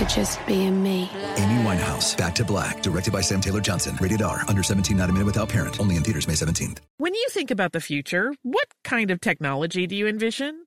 for just being me. Amy Winehouse, Back to Black, directed by Sam Taylor Johnson. Rated R, under 17, not a minute without parent. Only in theaters May 17th. When you think about the future, what kind of technology do you envision?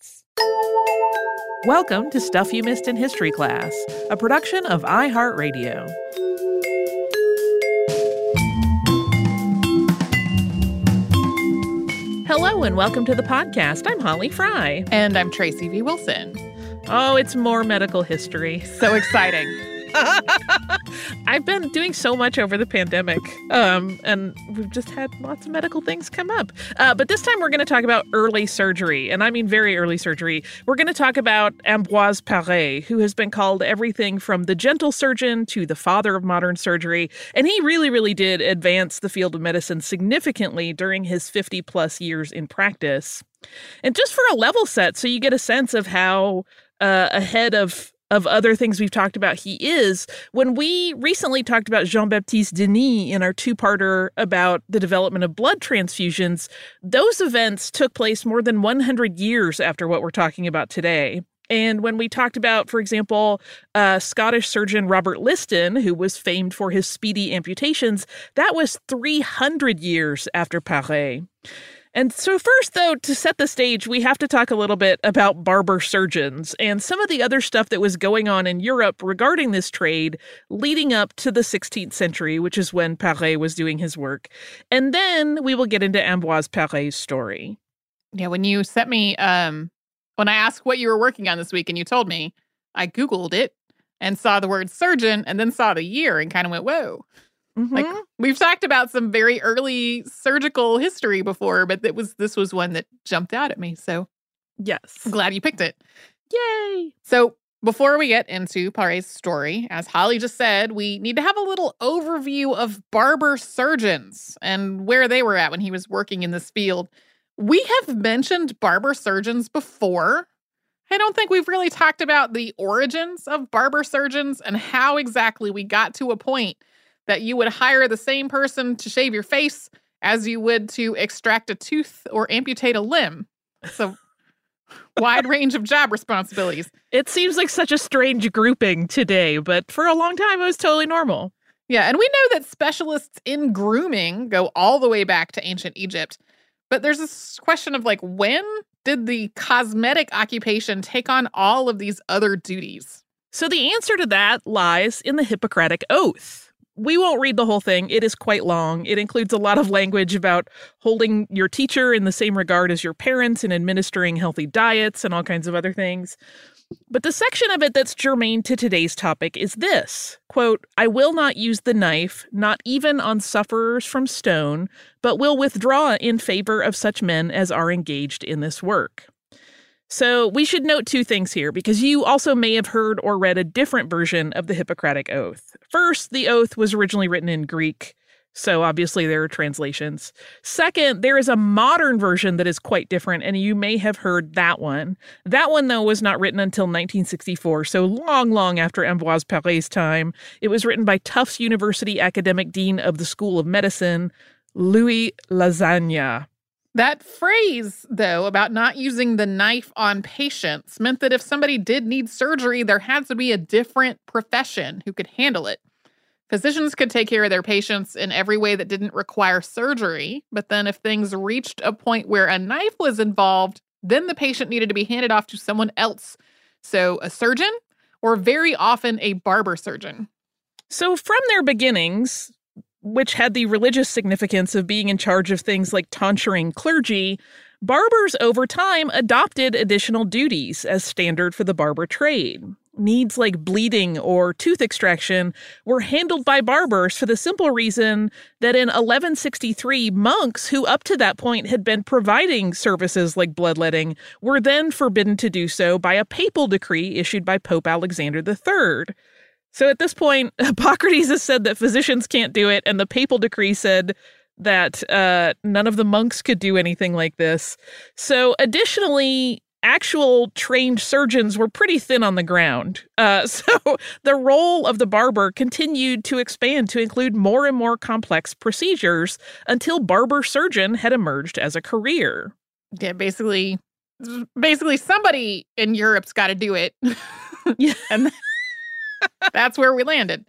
Welcome to Stuff You Missed in History Class, a production of iHeartRadio. Hello and welcome to the podcast. I'm Holly Fry. And I'm Tracy V. Wilson. Oh, it's more medical history. So exciting. I've been doing so much over the pandemic, um, and we've just had lots of medical things come up. Uh, but this time we're going to talk about early surgery, and I mean very early surgery. We're going to talk about Ambroise Paré, who has been called everything from the gentle surgeon to the father of modern surgery, and he really, really did advance the field of medicine significantly during his 50 plus years in practice. And just for a level set, so you get a sense of how uh, ahead of of other things we've talked about he is when we recently talked about jean-baptiste denis in our two-parter about the development of blood transfusions those events took place more than 100 years after what we're talking about today and when we talked about, for example, uh, Scottish surgeon Robert Liston, who was famed for his speedy amputations, that was 300 years after Paré. And so, first, though, to set the stage, we have to talk a little bit about barber surgeons and some of the other stuff that was going on in Europe regarding this trade leading up to the 16th century, which is when Paré was doing his work. And then we will get into Ambroise Paré's story. Yeah, when you sent me, um, when I asked what you were working on this week and you told me, I Googled it and saw the word surgeon and then saw the year and kind of went, whoa. Mm-hmm. Like we've talked about some very early surgical history before, but it was this was one that jumped out at me. So yes, I'm glad you picked it. Yay! So before we get into Paré's story, as Holly just said, we need to have a little overview of barber surgeons and where they were at when he was working in this field. We have mentioned barber surgeons before. I don't think we've really talked about the origins of barber surgeons and how exactly we got to a point that you would hire the same person to shave your face as you would to extract a tooth or amputate a limb. So wide range of job responsibilities. It seems like such a strange grouping today, but for a long time it was totally normal. Yeah, and we know that specialists in grooming go all the way back to ancient Egypt. But there's this question of like when did the cosmetic occupation take on all of these other duties? So the answer to that lies in the Hippocratic Oath. We won't read the whole thing. It is quite long. It includes a lot of language about holding your teacher in the same regard as your parents and administering healthy diets and all kinds of other things. But the section of it that's germane to today's topic is this quote, I will not use the knife, not even on sufferers from stone, but will withdraw in favor of such men as are engaged in this work. So we should note two things here because you also may have heard or read a different version of the Hippocratic Oath. First, the oath was originally written in Greek. So obviously there are translations. Second, there is a modern version that is quite different, and you may have heard that one. That one, though, was not written until 1964, so long, long after Ambroise Paré's time. It was written by Tufts University academic dean of the School of Medicine, Louis Lasagna. That phrase, though, about not using the knife on patients meant that if somebody did need surgery, there had to be a different profession who could handle it. Physicians could take care of their patients in every way that didn't require surgery, but then if things reached a point where a knife was involved, then the patient needed to be handed off to someone else. So, a surgeon, or very often a barber surgeon. So, from their beginnings, which had the religious significance of being in charge of things like tonsuring clergy, barbers over time adopted additional duties as standard for the barber trade. Needs like bleeding or tooth extraction were handled by barbers for the simple reason that in 1163, monks who up to that point had been providing services like bloodletting were then forbidden to do so by a papal decree issued by Pope Alexander III. So at this point, Hippocrates has said that physicians can't do it, and the papal decree said that uh, none of the monks could do anything like this. So additionally, actual trained surgeons were pretty thin on the ground. Uh, so the role of the barber continued to expand to include more and more complex procedures until barber surgeon had emerged as a career. Yeah, basically, basically somebody in Europe's got to do it. Yeah. and that's where we landed.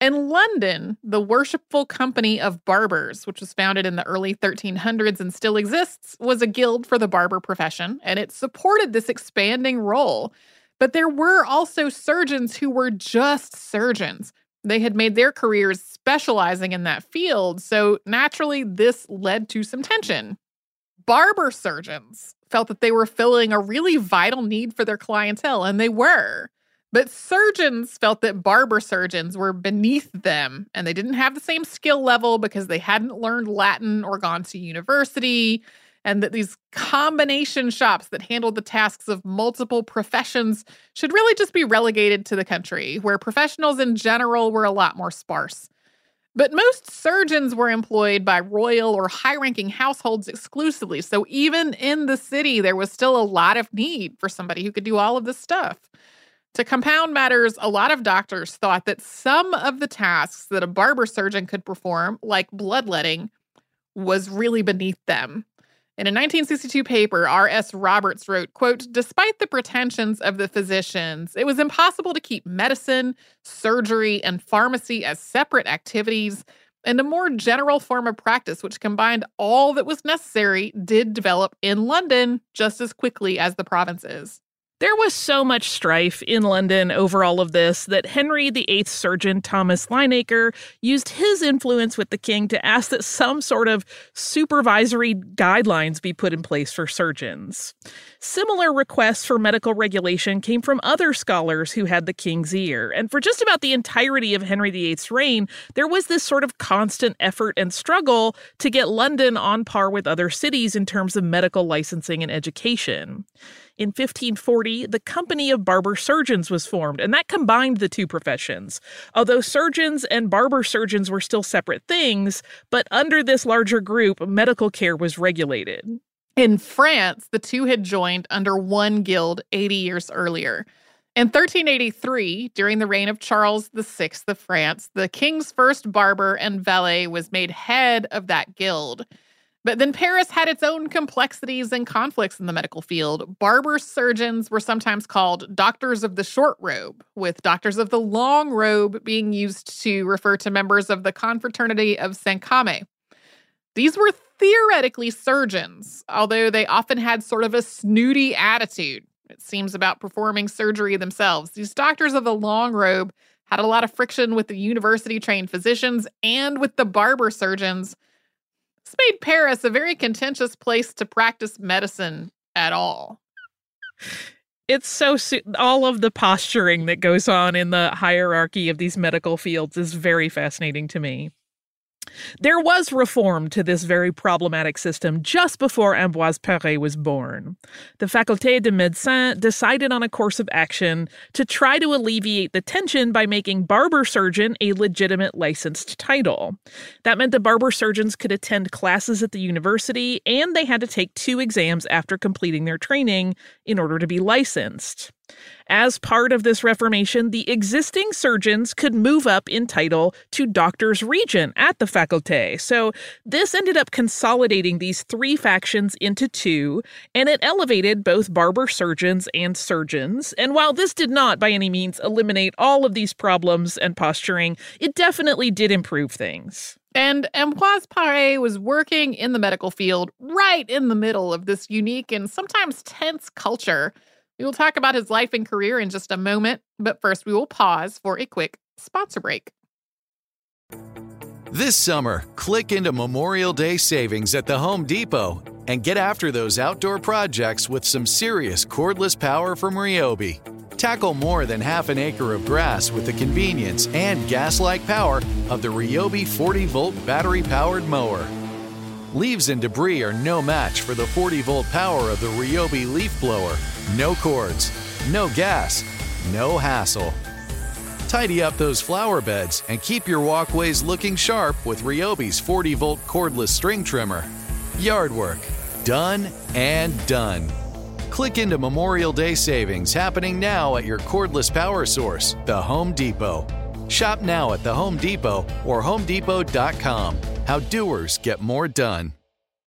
In London, the Worshipful Company of Barbers, which was founded in the early 1300s and still exists, was a guild for the barber profession, and it supported this expanding role. But there were also surgeons who were just surgeons. They had made their careers specializing in that field, so naturally, this led to some tension. Barber surgeons felt that they were filling a really vital need for their clientele, and they were. But surgeons felt that barber surgeons were beneath them and they didn't have the same skill level because they hadn't learned Latin or gone to university. And that these combination shops that handled the tasks of multiple professions should really just be relegated to the country, where professionals in general were a lot more sparse. But most surgeons were employed by royal or high ranking households exclusively. So even in the city, there was still a lot of need for somebody who could do all of this stuff. To compound matters, a lot of doctors thought that some of the tasks that a barber surgeon could perform, like bloodletting, was really beneath them. In a 1962 paper, R.S. Roberts wrote, quote, Despite the pretensions of the physicians, it was impossible to keep medicine, surgery, and pharmacy as separate activities, and a more general form of practice which combined all that was necessary did develop in London just as quickly as the provinces. There was so much strife in London over all of this that Henry VIII's surgeon Thomas Linacre used his influence with the king to ask that some sort of supervisory guidelines be put in place for surgeons. Similar requests for medical regulation came from other scholars who had the king's ear, and for just about the entirety of Henry VIII's reign, there was this sort of constant effort and struggle to get London on par with other cities in terms of medical licensing and education. In 1540, the Company of Barber Surgeons was formed, and that combined the two professions. Although surgeons and barber surgeons were still separate things, but under this larger group, medical care was regulated. In France, the two had joined under one guild 80 years earlier. In 1383, during the reign of Charles VI of France, the king's first barber and valet was made head of that guild. But then Paris had its own complexities and conflicts in the medical field. Barber surgeons were sometimes called doctors of the short robe, with doctors of the long robe being used to refer to members of the confraternity of Saint Côme. These were theoretically surgeons, although they often had sort of a snooty attitude, it seems, about performing surgery themselves. These doctors of the long robe had a lot of friction with the university trained physicians and with the barber surgeons this made Paris a very contentious place to practice medicine at all. It's so all of the posturing that goes on in the hierarchy of these medical fields is very fascinating to me. There was reform to this very problematic system just before Ambroise Paré was born. The Faculté de Médecine decided on a course of action to try to alleviate the tension by making barber surgeon a legitimate licensed title. That meant the barber surgeons could attend classes at the university and they had to take two exams after completing their training in order to be licensed. As part of this reformation, the existing surgeons could move up in title to doctors regent at the faculté. So this ended up consolidating these three factions into two, and it elevated both barber surgeons and surgeons. And while this did not by any means eliminate all of these problems and posturing, it definitely did improve things. And Ambroise Paré was working in the medical field right in the middle of this unique and sometimes tense culture. We will talk about his life and career in just a moment, but first we will pause for a quick sponsor break. This summer, click into Memorial Day savings at the Home Depot and get after those outdoor projects with some serious cordless power from Ryobi. Tackle more than half an acre of grass with the convenience and gas like power of the Ryobi 40 volt battery powered mower. Leaves and debris are no match for the 40 volt power of the Ryobi leaf blower. No cords, no gas, no hassle. Tidy up those flower beds and keep your walkways looking sharp with Ryobi's 40 volt cordless string trimmer. Yard work, done and done. Click into Memorial Day savings happening now at your cordless power source, the Home Depot. Shop now at the Home Depot or HomeDepot.com. How doers get more done.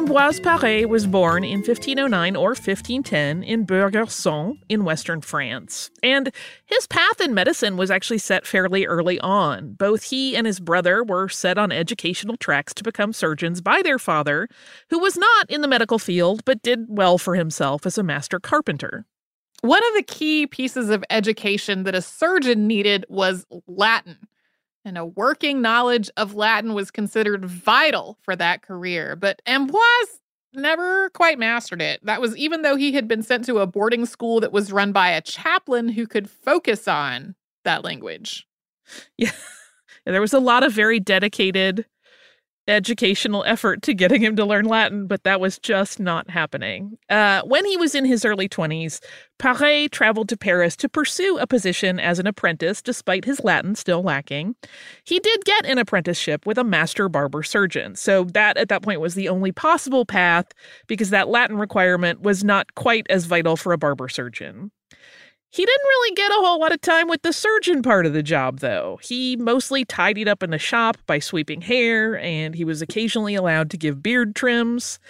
Ambroise Paré was born in 1509 or 1510 in Bourg-Hersent in western France. And his path in medicine was actually set fairly early on. Both he and his brother were set on educational tracks to become surgeons by their father, who was not in the medical field but did well for himself as a master carpenter. One of the key pieces of education that a surgeon needed was Latin and a working knowledge of Latin was considered vital for that career. But Ambroise never quite mastered it. That was even though he had been sent to a boarding school that was run by a chaplain who could focus on that language. Yeah. There was a lot of very dedicated educational effort to getting him to learn Latin, but that was just not happening. Uh, when he was in his early 20s, Paré traveled to Paris to pursue a position as an apprentice, despite his Latin still lacking. He did get an apprenticeship with a master barber surgeon, so that at that point was the only possible path because that Latin requirement was not quite as vital for a barber surgeon. He didn't really get a whole lot of time with the surgeon part of the job, though. He mostly tidied up in the shop by sweeping hair, and he was occasionally allowed to give beard trims.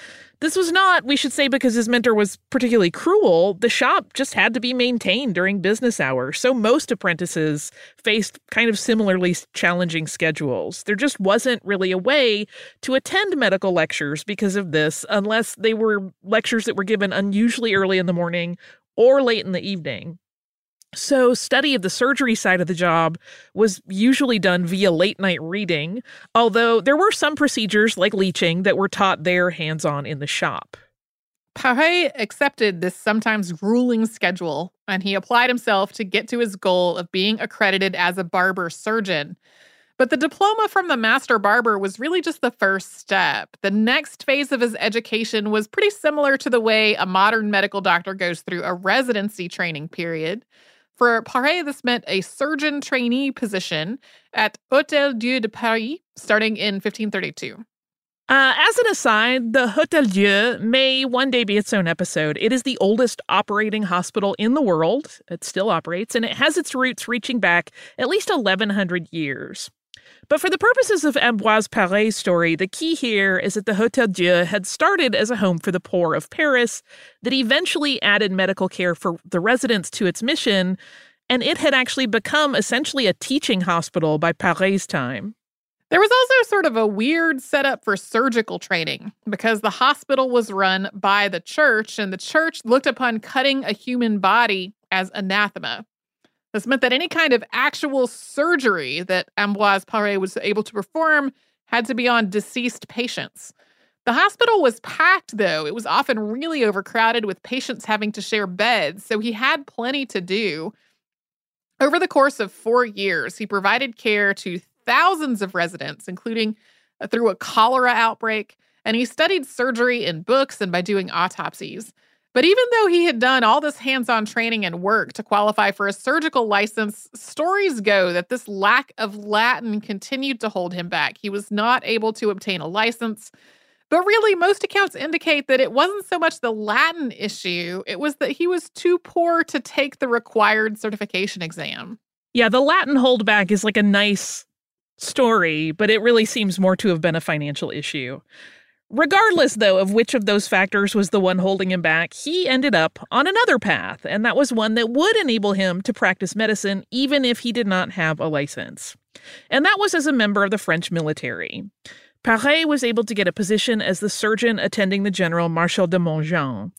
This was not, we should say, because his mentor was particularly cruel. The shop just had to be maintained during business hours, so most apprentices faced kind of similarly challenging schedules. There just wasn't really a way to attend medical lectures because of this, unless they were lectures that were given unusually early in the morning or late in the evening. So, study of the surgery side of the job was usually done via late night reading, although there were some procedures like leeching that were taught there hands on in the shop. Paré accepted this sometimes grueling schedule, and he applied himself to get to his goal of being accredited as a barber surgeon. But the diploma from the master barber was really just the first step. The next phase of his education was pretty similar to the way a modern medical doctor goes through a residency training period. For Paré, this meant a surgeon trainee position at Hôtel Dieu de Paris starting in 1532. Uh, as an aside, the Hôtel Dieu may one day be its own episode. It is the oldest operating hospital in the world. It still operates, and it has its roots reaching back at least 1,100 years. But for the purposes of Ambroise Paré's story, the key here is that the Hotel Dieu had started as a home for the poor of Paris, that eventually added medical care for the residents to its mission, and it had actually become essentially a teaching hospital by Paré's time. There was also sort of a weird setup for surgical training because the hospital was run by the church, and the church looked upon cutting a human body as anathema. This meant that any kind of actual surgery that Ambroise Paré was able to perform had to be on deceased patients. The hospital was packed, though. It was often really overcrowded with patients having to share beds, so he had plenty to do. Over the course of four years, he provided care to thousands of residents, including uh, through a cholera outbreak, and he studied surgery in books and by doing autopsies. But even though he had done all this hands on training and work to qualify for a surgical license, stories go that this lack of Latin continued to hold him back. He was not able to obtain a license. But really, most accounts indicate that it wasn't so much the Latin issue, it was that he was too poor to take the required certification exam. Yeah, the Latin holdback is like a nice story, but it really seems more to have been a financial issue. Regardless, though, of which of those factors was the one holding him back, he ended up on another path, and that was one that would enable him to practice medicine even if he did not have a license. And that was as a member of the French military. Paré was able to get a position as the surgeon attending the General Marshal de Montjean.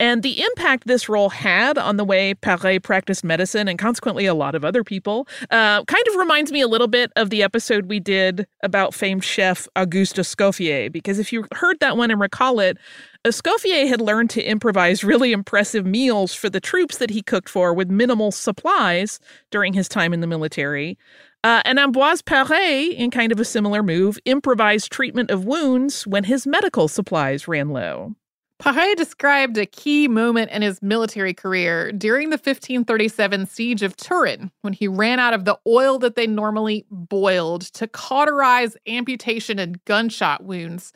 And the impact this role had on the way Paré practiced medicine, and consequently a lot of other people, uh, kind of reminds me a little bit of the episode we did about famed chef Auguste Escoffier. Because if you heard that one and recall it, Escoffier had learned to improvise really impressive meals for the troops that he cooked for with minimal supplies during his time in the military. Uh, and Ambroise Paré, in kind of a similar move, improvised treatment of wounds when his medical supplies ran low. Paré described a key moment in his military career during the 1537 siege of Turin when he ran out of the oil that they normally boiled to cauterize amputation and gunshot wounds.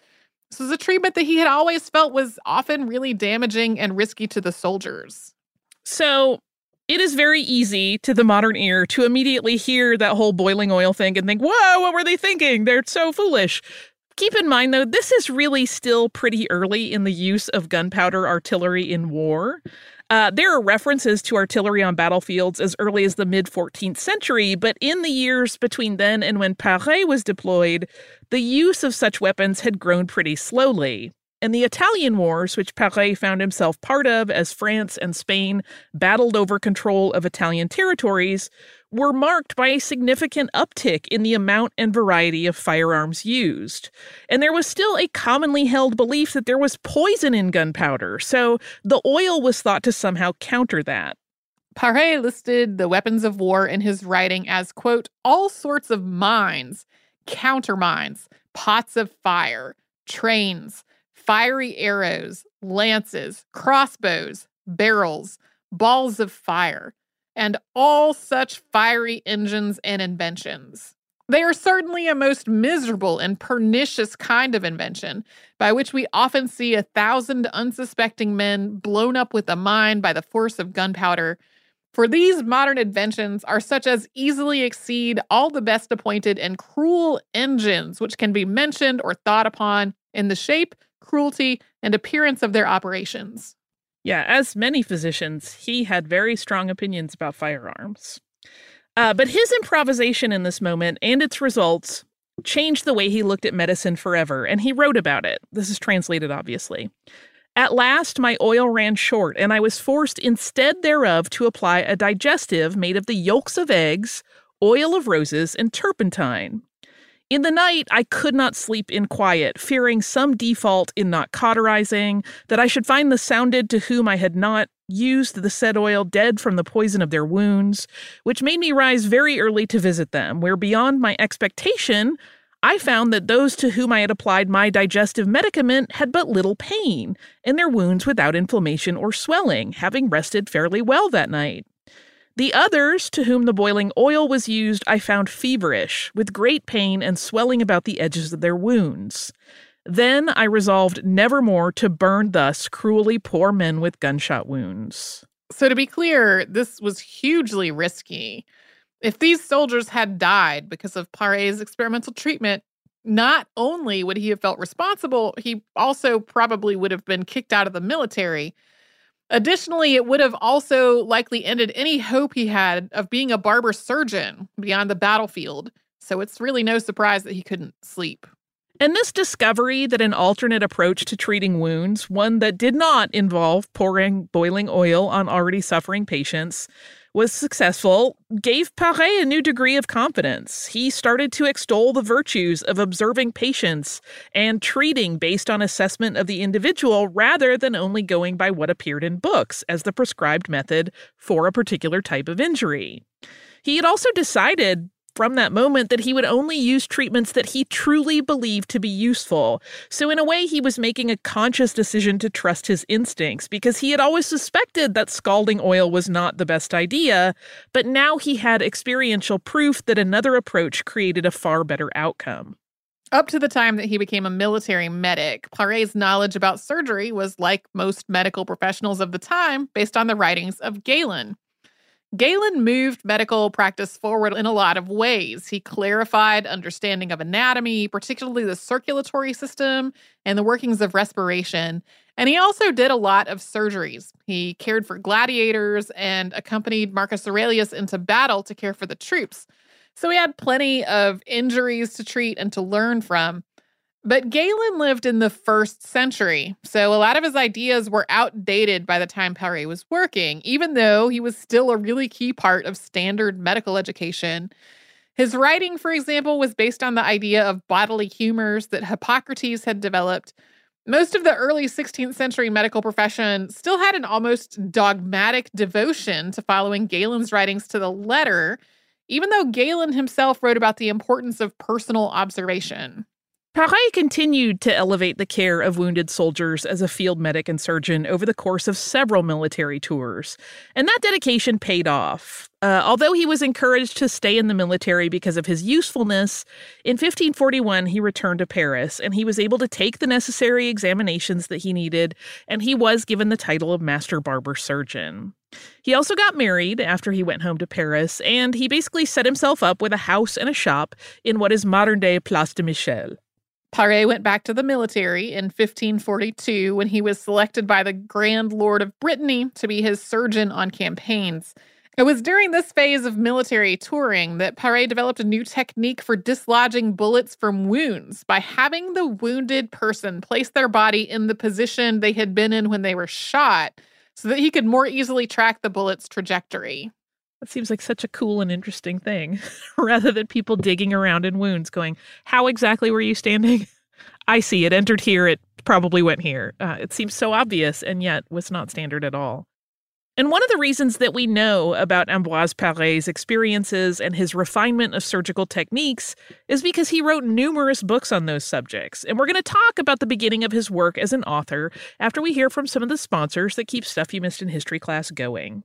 This was a treatment that he had always felt was often really damaging and risky to the soldiers. So, it is very easy to the modern ear to immediately hear that whole boiling oil thing and think, whoa, what were they thinking? They're so foolish. Keep in mind, though, this is really still pretty early in the use of gunpowder artillery in war. Uh, there are references to artillery on battlefields as early as the mid 14th century, but in the years between then and when Paré was deployed, the use of such weapons had grown pretty slowly. And the Italian Wars, which Paré found himself part of as France and Spain battled over control of Italian territories, were marked by a significant uptick in the amount and variety of firearms used. And there was still a commonly held belief that there was poison in gunpowder, so the oil was thought to somehow counter that. Paré listed the weapons of war in his writing as, quote, all sorts of mines, countermines, pots of fire, trains, fiery arrows, lances, crossbows, barrels, balls of fire and all such fiery engines and inventions. They are certainly a most miserable and pernicious kind of invention, by which we often see a thousand unsuspecting men blown up with a mine by the force of gunpowder. For these modern inventions are such as easily exceed all the best appointed and cruel engines which can be mentioned or thought upon in the shape, cruelty, and appearance of their operations. Yeah, as many physicians, he had very strong opinions about firearms. Uh, but his improvisation in this moment and its results changed the way he looked at medicine forever, and he wrote about it. This is translated, obviously. At last, my oil ran short, and I was forced instead thereof to apply a digestive made of the yolks of eggs, oil of roses, and turpentine. In the night, I could not sleep in quiet, fearing some default in not cauterizing, that I should find the sounded to whom I had not used the said oil dead from the poison of their wounds, which made me rise very early to visit them, where beyond my expectation, I found that those to whom I had applied my digestive medicament had but little pain, and their wounds without inflammation or swelling, having rested fairly well that night. The others, to whom the boiling oil was used, I found feverish, with great pain and swelling about the edges of their wounds. Then I resolved nevermore to burn thus cruelly poor men with gunshot wounds. So, to be clear, this was hugely risky. If these soldiers had died because of Paré's experimental treatment, not only would he have felt responsible, he also probably would have been kicked out of the military. Additionally, it would have also likely ended any hope he had of being a barber surgeon beyond the battlefield. So it's really no surprise that he couldn't sleep. And this discovery that an alternate approach to treating wounds, one that did not involve pouring boiling oil on already suffering patients, was successful gave Paré a new degree of confidence. He started to extol the virtues of observing patients and treating based on assessment of the individual rather than only going by what appeared in books as the prescribed method for a particular type of injury. He had also decided from that moment that he would only use treatments that he truly believed to be useful. So, in a way, he was making a conscious decision to trust his instincts because he had always suspected that scalding oil was not the best idea, but now he had experiential proof that another approach created a far better outcome. Up to the time that he became a military medic, Paré's knowledge about surgery was like most medical professionals of the time, based on the writings of Galen. Galen moved medical practice forward in a lot of ways. He clarified understanding of anatomy, particularly the circulatory system and the workings of respiration. And he also did a lot of surgeries. He cared for gladiators and accompanied Marcus Aurelius into battle to care for the troops. So he had plenty of injuries to treat and to learn from. But Galen lived in the first century, so a lot of his ideas were outdated by the time Paré was working, even though he was still a really key part of standard medical education. His writing, for example, was based on the idea of bodily humors that Hippocrates had developed. Most of the early 16th century medical profession still had an almost dogmatic devotion to following Galen's writings to the letter, even though Galen himself wrote about the importance of personal observation. Paré continued to elevate the care of wounded soldiers as a field medic and surgeon over the course of several military tours, and that dedication paid off. Uh, although he was encouraged to stay in the military because of his usefulness, in 1541 he returned to Paris and he was able to take the necessary examinations that he needed, and he was given the title of Master Barber Surgeon. He also got married after he went home to Paris, and he basically set himself up with a house and a shop in what is modern day Place de Michel. Paré went back to the military in 1542 when he was selected by the Grand Lord of Brittany to be his surgeon on campaigns. It was during this phase of military touring that Paré developed a new technique for dislodging bullets from wounds by having the wounded person place their body in the position they had been in when they were shot so that he could more easily track the bullet's trajectory. That seems like such a cool and interesting thing rather than people digging around in wounds going, How exactly were you standing? I see it entered here. It probably went here. Uh, it seems so obvious and yet was not standard at all. And one of the reasons that we know about Ambroise Paré's experiences and his refinement of surgical techniques is because he wrote numerous books on those subjects. And we're going to talk about the beginning of his work as an author after we hear from some of the sponsors that keep Stuff You Missed in History class going.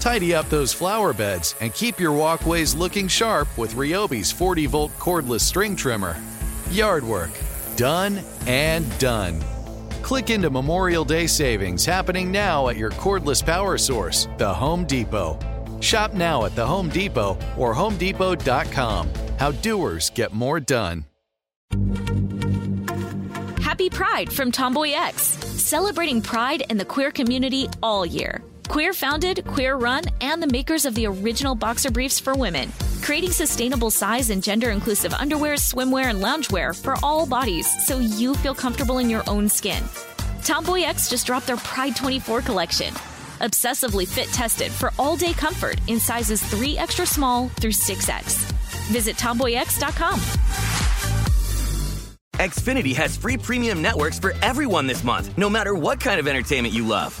Tidy up those flower beds and keep your walkways looking sharp with Ryobi's 40 volt cordless string trimmer. Yard work, done and done. Click into Memorial Day savings happening now at your cordless power source, the Home Depot. Shop now at the Home Depot or HomeDepot.com. How doers get more done. Happy Pride from Tomboy X, celebrating pride in the queer community all year. Queer founded, queer run, and the makers of the original boxer briefs for women, creating sustainable size and gender inclusive underwear, swimwear, and loungewear for all bodies so you feel comfortable in your own skin. Tomboy X just dropped their Pride 24 collection. Obsessively fit tested for all day comfort in sizes 3 extra small through 6X. Visit tomboyx.com. Xfinity has free premium networks for everyone this month, no matter what kind of entertainment you love.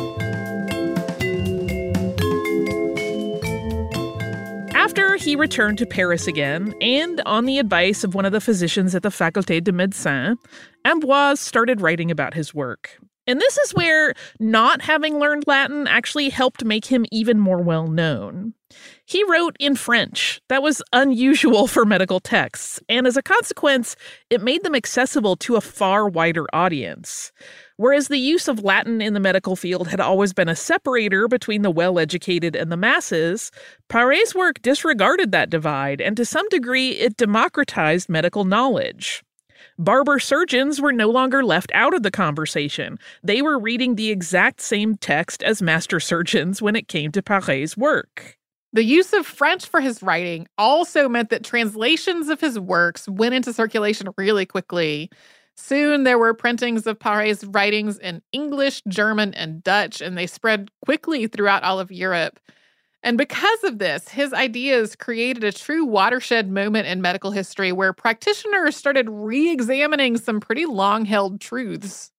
he returned to Paris again, and on the advice of one of the physicians at the Faculté de Médecine, Ambroise started writing about his work. And this is where not having learned Latin actually helped make him even more well known. He wrote in French. That was unusual for medical texts, and as a consequence, it made them accessible to a far wider audience. Whereas the use of Latin in the medical field had always been a separator between the well educated and the masses, Paré's work disregarded that divide, and to some degree, it democratized medical knowledge. Barber surgeons were no longer left out of the conversation. They were reading the exact same text as master surgeons when it came to Paré's work. The use of French for his writing also meant that translations of his works went into circulation really quickly. Soon there were printings of Paré's writings in English, German, and Dutch, and they spread quickly throughout all of Europe. And because of this, his ideas created a true watershed moment in medical history where practitioners started re examining some pretty long held truths.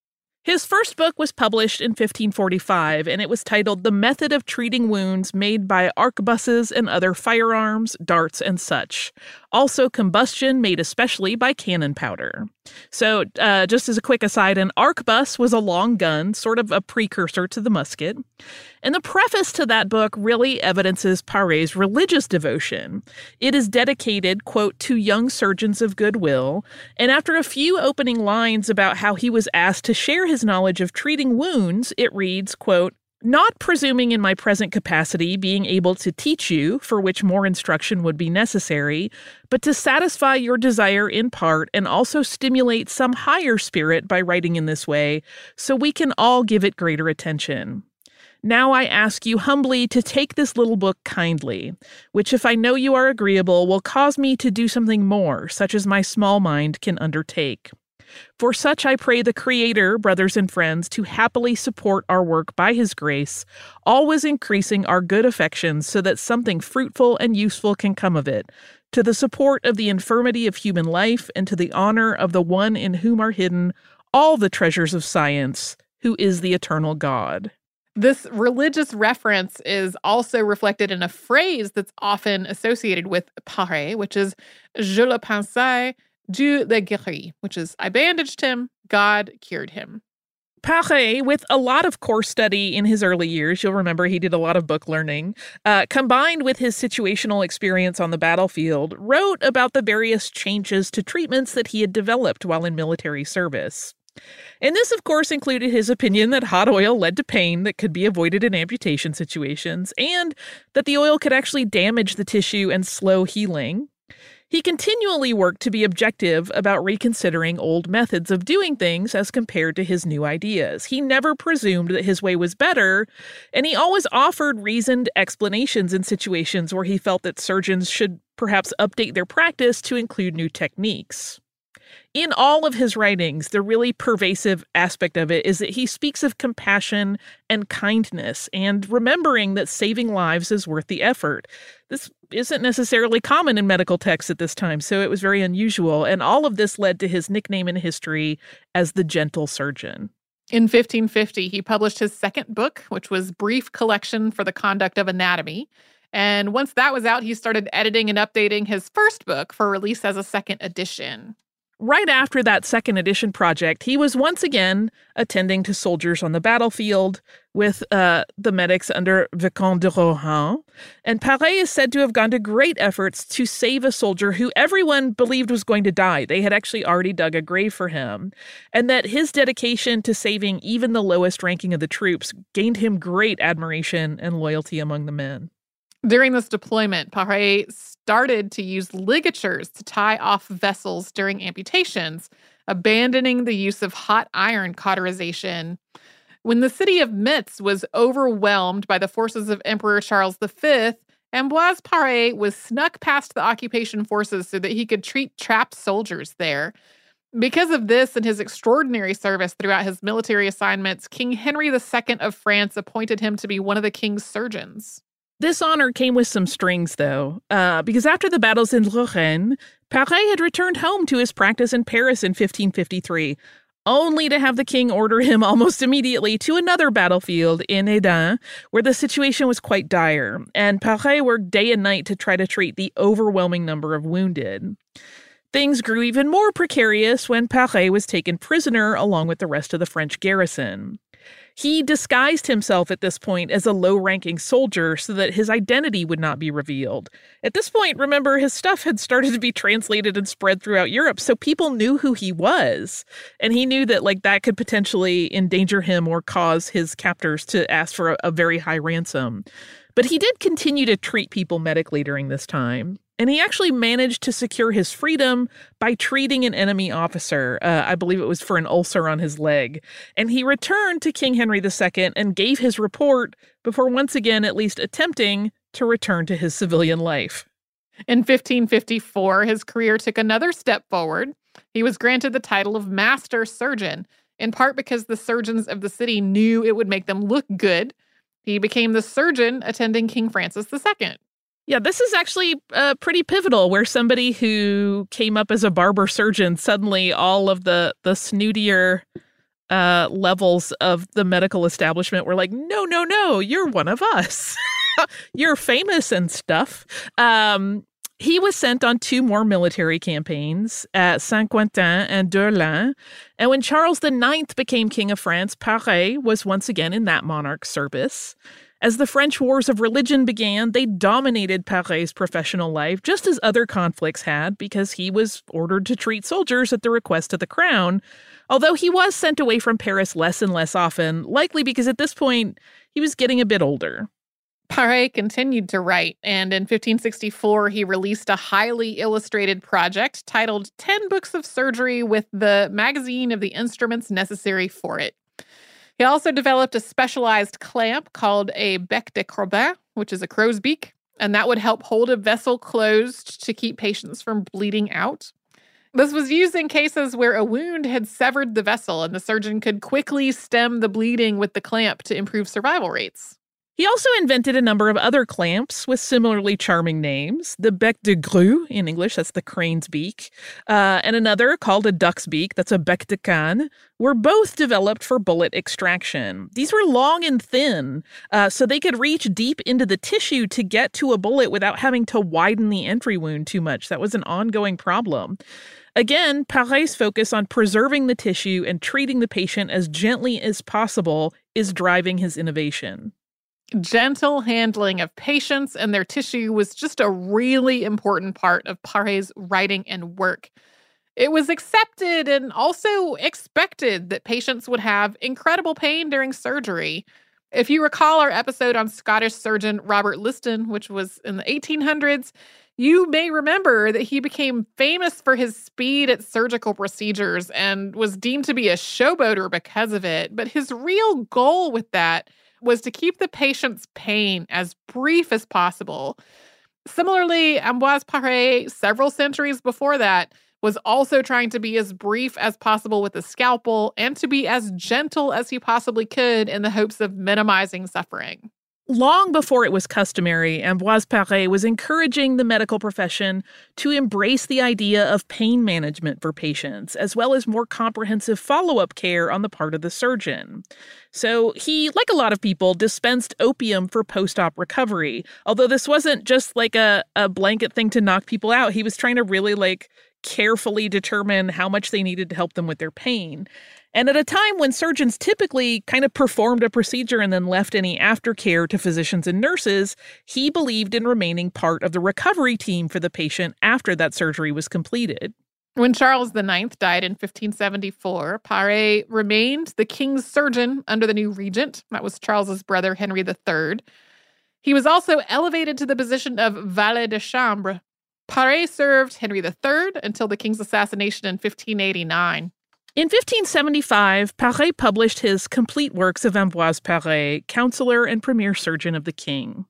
His first book was published in 1545, and it was titled The Method of Treating Wounds Made by Arquebuses and Other Firearms, Darts, and Such. Also, combustion made especially by cannon powder. So, uh, just as a quick aside, an arquebus was a long gun, sort of a precursor to the musket. And the preface to that book really evidences Paré's religious devotion. It is dedicated, quote, to young surgeons of goodwill. And after a few opening lines about how he was asked to share his knowledge of treating wounds, it reads, quote, not presuming in my present capacity being able to teach you, for which more instruction would be necessary, but to satisfy your desire in part and also stimulate some higher spirit by writing in this way, so we can all give it greater attention. Now I ask you humbly to take this little book kindly, which, if I know you are agreeable, will cause me to do something more, such as my small mind can undertake. For such I pray the Creator, brothers and friends, to happily support our work by His grace, always increasing our good affections so that something fruitful and useful can come of it, to the support of the infirmity of human life and to the honor of the one in whom are hidden all the treasures of science, who is the eternal God. This religious reference is also reflected in a phrase that's often associated with Paré, which is Je le pansai, Dieu le guérit, which is I bandaged him, God cured him. Paré, with a lot of course study in his early years, you'll remember he did a lot of book learning, uh, combined with his situational experience on the battlefield, wrote about the various changes to treatments that he had developed while in military service. And this, of course, included his opinion that hot oil led to pain that could be avoided in amputation situations, and that the oil could actually damage the tissue and slow healing. He continually worked to be objective about reconsidering old methods of doing things as compared to his new ideas. He never presumed that his way was better, and he always offered reasoned explanations in situations where he felt that surgeons should perhaps update their practice to include new techniques in all of his writings, the really pervasive aspect of it is that he speaks of compassion and kindness and remembering that saving lives is worth the effort. This isn't necessarily common in medical texts at this time, so it was very unusual. And all of this led to his nickname in history as the Gentle Surgeon. In 1550, he published his second book, which was Brief Collection for the Conduct of Anatomy. And once that was out, he started editing and updating his first book for release as a second edition. Right after that second edition project, he was once again attending to soldiers on the battlefield with uh, the medics under Vicomte de Rohan. And Paré is said to have gone to great efforts to save a soldier who everyone believed was going to die. They had actually already dug a grave for him. And that his dedication to saving even the lowest ranking of the troops gained him great admiration and loyalty among the men. During this deployment, Paré started to use ligatures to tie off vessels during amputations, abandoning the use of hot iron cauterization. When the city of Metz was overwhelmed by the forces of Emperor Charles V, Ambroise Paré was snuck past the occupation forces so that he could treat trapped soldiers there. Because of this and his extraordinary service throughout his military assignments, King Henry II of France appointed him to be one of the king's surgeons. This honor came with some strings, though, uh, because after the battles in Lorraine, Paré had returned home to his practice in Paris in 1553, only to have the king order him almost immediately to another battlefield in Hesdin, where the situation was quite dire, and Paré worked day and night to try to treat the overwhelming number of wounded. Things grew even more precarious when Paré was taken prisoner along with the rest of the French garrison. He disguised himself at this point as a low ranking soldier so that his identity would not be revealed. At this point, remember, his stuff had started to be translated and spread throughout Europe, so people knew who he was. And he knew that, like, that could potentially endanger him or cause his captors to ask for a, a very high ransom. But he did continue to treat people medically during this time. And he actually managed to secure his freedom by treating an enemy officer. Uh, I believe it was for an ulcer on his leg. And he returned to King Henry II and gave his report before once again at least attempting to return to his civilian life. In 1554, his career took another step forward. He was granted the title of Master Surgeon, in part because the surgeons of the city knew it would make them look good. He became the surgeon attending King Francis II. Yeah, this is actually uh, pretty pivotal where somebody who came up as a barber surgeon suddenly all of the the snootier uh, levels of the medical establishment were like, no, no, no, you're one of us. you're famous and stuff. Um, he was sent on two more military campaigns at Saint Quentin and Dourlens. And when Charles IX became King of France, Paré was once again in that monarch's service. As the French Wars of Religion began, they dominated Paré's professional life, just as other conflicts had, because he was ordered to treat soldiers at the request of the crown. Although he was sent away from Paris less and less often, likely because at this point he was getting a bit older. Paré continued to write, and in 1564 he released a highly illustrated project titled 10 Books of Surgery with the magazine of the instruments necessary for it. He also developed a specialized clamp called a bec de Corbin, which is a crow's beak, and that would help hold a vessel closed to keep patients from bleeding out. This was used in cases where a wound had severed the vessel and the surgeon could quickly stem the bleeding with the clamp to improve survival rates. He also invented a number of other clamps with similarly charming names. The bec de grue in English, that's the crane's beak, uh, and another called a duck's beak, that's a bec de cane, were both developed for bullet extraction. These were long and thin, uh, so they could reach deep into the tissue to get to a bullet without having to widen the entry wound too much. That was an ongoing problem. Again, Paré's focus on preserving the tissue and treating the patient as gently as possible is driving his innovation gentle handling of patients and their tissue was just a really important part of Paré's writing and work. It was accepted and also expected that patients would have incredible pain during surgery. If you recall our episode on Scottish surgeon Robert Liston, which was in the 1800s, you may remember that he became famous for his speed at surgical procedures and was deemed to be a showboater because of it. But his real goal with that was to keep the patient's pain as brief as possible. Similarly, Ambroise Paré, several centuries before that, was also trying to be as brief as possible with the scalpel and to be as gentle as he possibly could in the hopes of minimizing suffering. Long before it was customary, Ambroise Paré was encouraging the medical profession to embrace the idea of pain management for patients, as well as more comprehensive follow up care on the part of the surgeon. So he, like a lot of people, dispensed opium for post op recovery. Although this wasn't just like a, a blanket thing to knock people out, he was trying to really like carefully determine how much they needed to help them with their pain. And at a time when surgeons typically kind of performed a procedure and then left any aftercare to physicians and nurses, he believed in remaining part of the recovery team for the patient after that surgery was completed. When Charles IX died in 1574, Paré remained the king's surgeon under the new regent. That was Charles's brother, Henry III. He was also elevated to the position of valet de chambre. Paré served Henry III until the king's assassination in 1589. In 1575, Paré published his complete works of Ambroise Paré, counselor and premier surgeon of the king.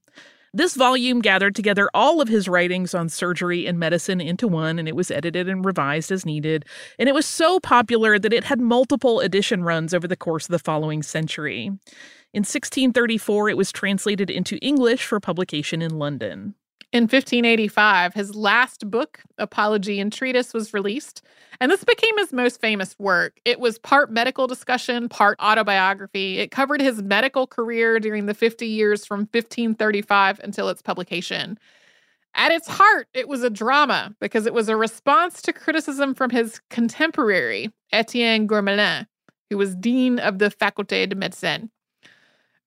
This volume gathered together all of his writings on surgery and medicine into one, and it was edited and revised as needed. And it was so popular that it had multiple edition runs over the course of the following century. In 1634, it was translated into English for publication in London. In 1585, his last book, Apology and Treatise, was released, and this became his most famous work. It was part medical discussion, part autobiography. It covered his medical career during the 50 years from 1535 until its publication. At its heart, it was a drama because it was a response to criticism from his contemporary, Etienne Gourmelen, who was dean of the Faculté de Médecine.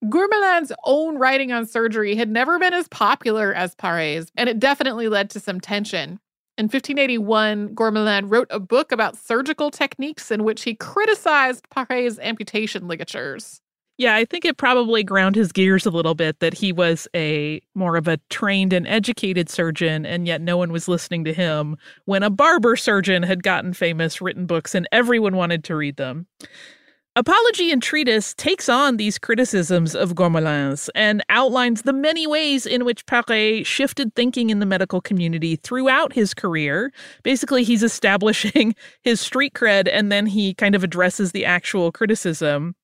Gourmelen's own writing on surgery had never been as popular as Paré's, and it definitely led to some tension. In 1581, Gourmelin wrote a book about surgical techniques in which he criticized Paré's amputation ligatures. Yeah, I think it probably ground his gears a little bit that he was a more of a trained and educated surgeon, and yet no one was listening to him when a barber surgeon had gotten famous, written books, and everyone wanted to read them. Apology and Treatise takes on these criticisms of Gourmelen's and outlines the many ways in which Paré shifted thinking in the medical community throughout his career. Basically, he's establishing his street cred and then he kind of addresses the actual criticism.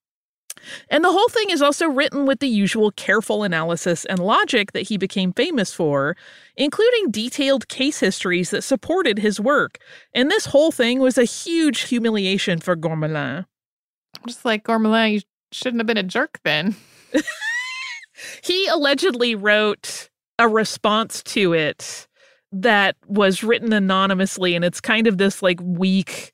And the whole thing is also written with the usual careful analysis and logic that he became famous for, including detailed case histories that supported his work. And this whole thing was a huge humiliation for Gourmelin. I'm just like, Gourmelen, you shouldn't have been a jerk then. he allegedly wrote a response to it that was written anonymously, and it's kind of this like weak,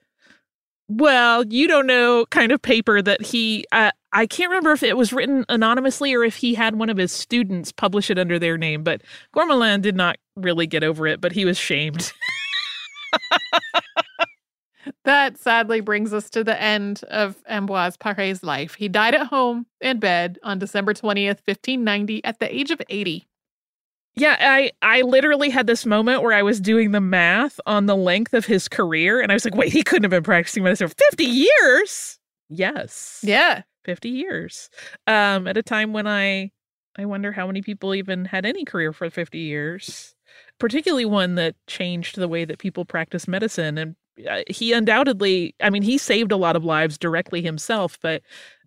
well, you don't know kind of paper that he. Uh, I can't remember if it was written anonymously or if he had one of his students publish it under their name, but Gourmelen did not really get over it, but he was shamed. That sadly brings us to the end of Ambroise Paré's life. He died at home in bed on December 20th, 1590, at the age of 80. Yeah, I I literally had this moment where I was doing the math on the length of his career and I was like, "Wait, he couldn't have been practicing medicine for 50 years." Yes. Yeah, 50 years. Um at a time when I I wonder how many people even had any career for 50 years, particularly one that changed the way that people practice medicine and he undoubtedly, I mean, he saved a lot of lives directly himself, but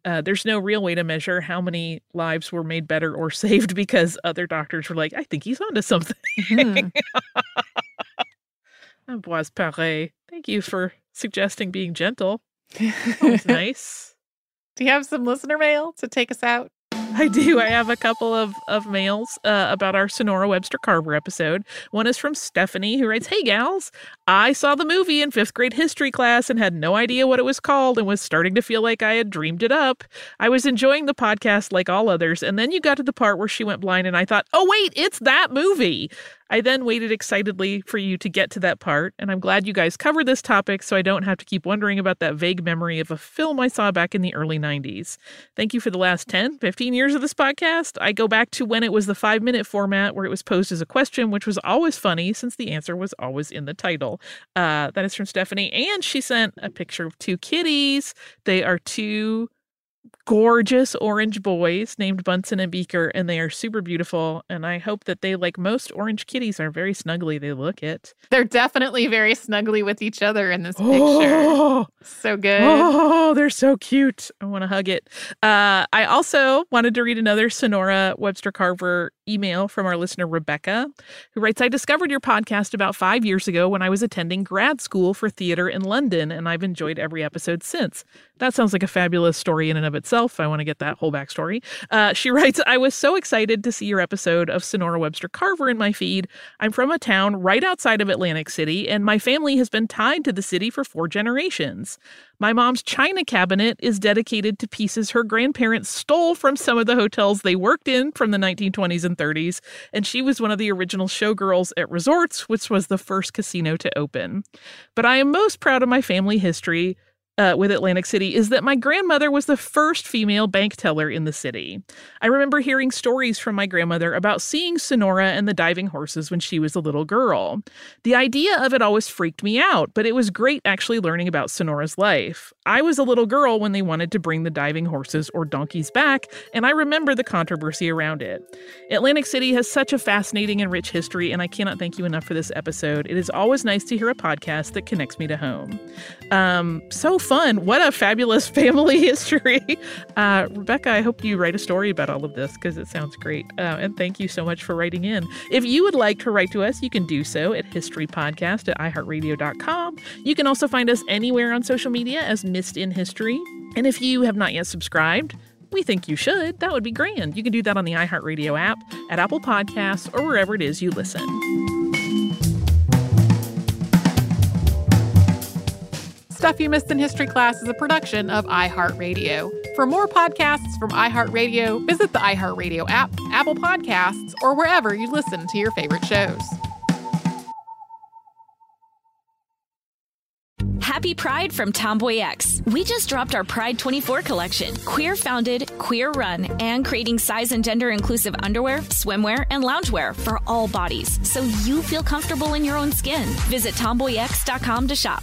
uh, there's no real way to measure how many lives were made better or saved because other doctors were like, I think he's onto something. Mm-hmm. Paré, thank you for suggesting being gentle. That was nice. Do you have some listener mail to take us out? I do. I have a couple of, of mails uh, about our Sonora Webster Carver episode. One is from Stephanie, who writes Hey, gals, I saw the movie in fifth grade history class and had no idea what it was called and was starting to feel like I had dreamed it up. I was enjoying the podcast like all others, and then you got to the part where she went blind, and I thought, oh, wait, it's that movie. I then waited excitedly for you to get to that part, and I'm glad you guys covered this topic so I don't have to keep wondering about that vague memory of a film I saw back in the early 90s. Thank you for the last 10, 15 years of this podcast. I go back to when it was the five minute format where it was posed as a question, which was always funny since the answer was always in the title. Uh, that is from Stephanie, and she sent a picture of two kitties. They are two gorgeous orange boys named Bunsen and Beaker, and they are super beautiful. And I hope that they, like most orange kitties, are very snuggly. They look it. They're definitely very snuggly with each other in this picture. Oh, so good. Oh, they're so cute. I want to hug it. Uh, I also wanted to read another Sonora Webster Carver email from our listener, Rebecca, who writes I discovered your podcast about five years ago when I was attending grad school for theater in London, and I've enjoyed every episode since. That sounds like a fabulous story in and of itself. I want to get that whole backstory. Uh, she writes I was so excited to see your episode of Sonora Webster Carver in my feed. I'm from a town right outside of Atlantic City, and my family has been tied to the city for four generations. My mom's china cabinet is dedicated to pieces her grandparents stole from some of the hotels they worked in from the 1920s and 30s, and she was one of the original showgirls at Resorts, which was the first casino to open. But I am most proud of my family history uh, with Atlantic City is that my grandmother was the first female bank teller in the city. I remember hearing stories from my grandmother about seeing Sonora and the diving horses when she was a little girl. The idea of it always freaked me out, but it was great actually learning about Sonora's life. I was a little girl when they wanted to bring the diving horses or donkeys back, and I remember the controversy around it. Atlantic City has such a fascinating and rich history, and I cannot thank you enough for this episode. It is always nice to hear a podcast that connects me to home. Um, so fun. What a fabulous family history. Uh, Rebecca, I hope you write a story about all of this because it sounds great. Uh, and thank you so much for writing in. If you would like to write to us, you can do so at historypodcast at iheartradio.com. You can also find us anywhere on social media as Missed in History. And if you have not yet subscribed, we think you should. That would be grand. You can do that on the iHeartRadio app, at Apple Podcasts, or wherever it is you listen. Stuff You Missed in History Class is a production of iHeartRadio. For more podcasts from iHeartRadio, visit the iHeartRadio app, Apple Podcasts, or wherever you listen to your favorite shows. Happy Pride from Tomboy X. We just dropped our Pride 24 collection. Queer founded, queer run, and creating size and gender inclusive underwear, swimwear, and loungewear for all bodies so you feel comfortable in your own skin. Visit tomboyx.com to shop.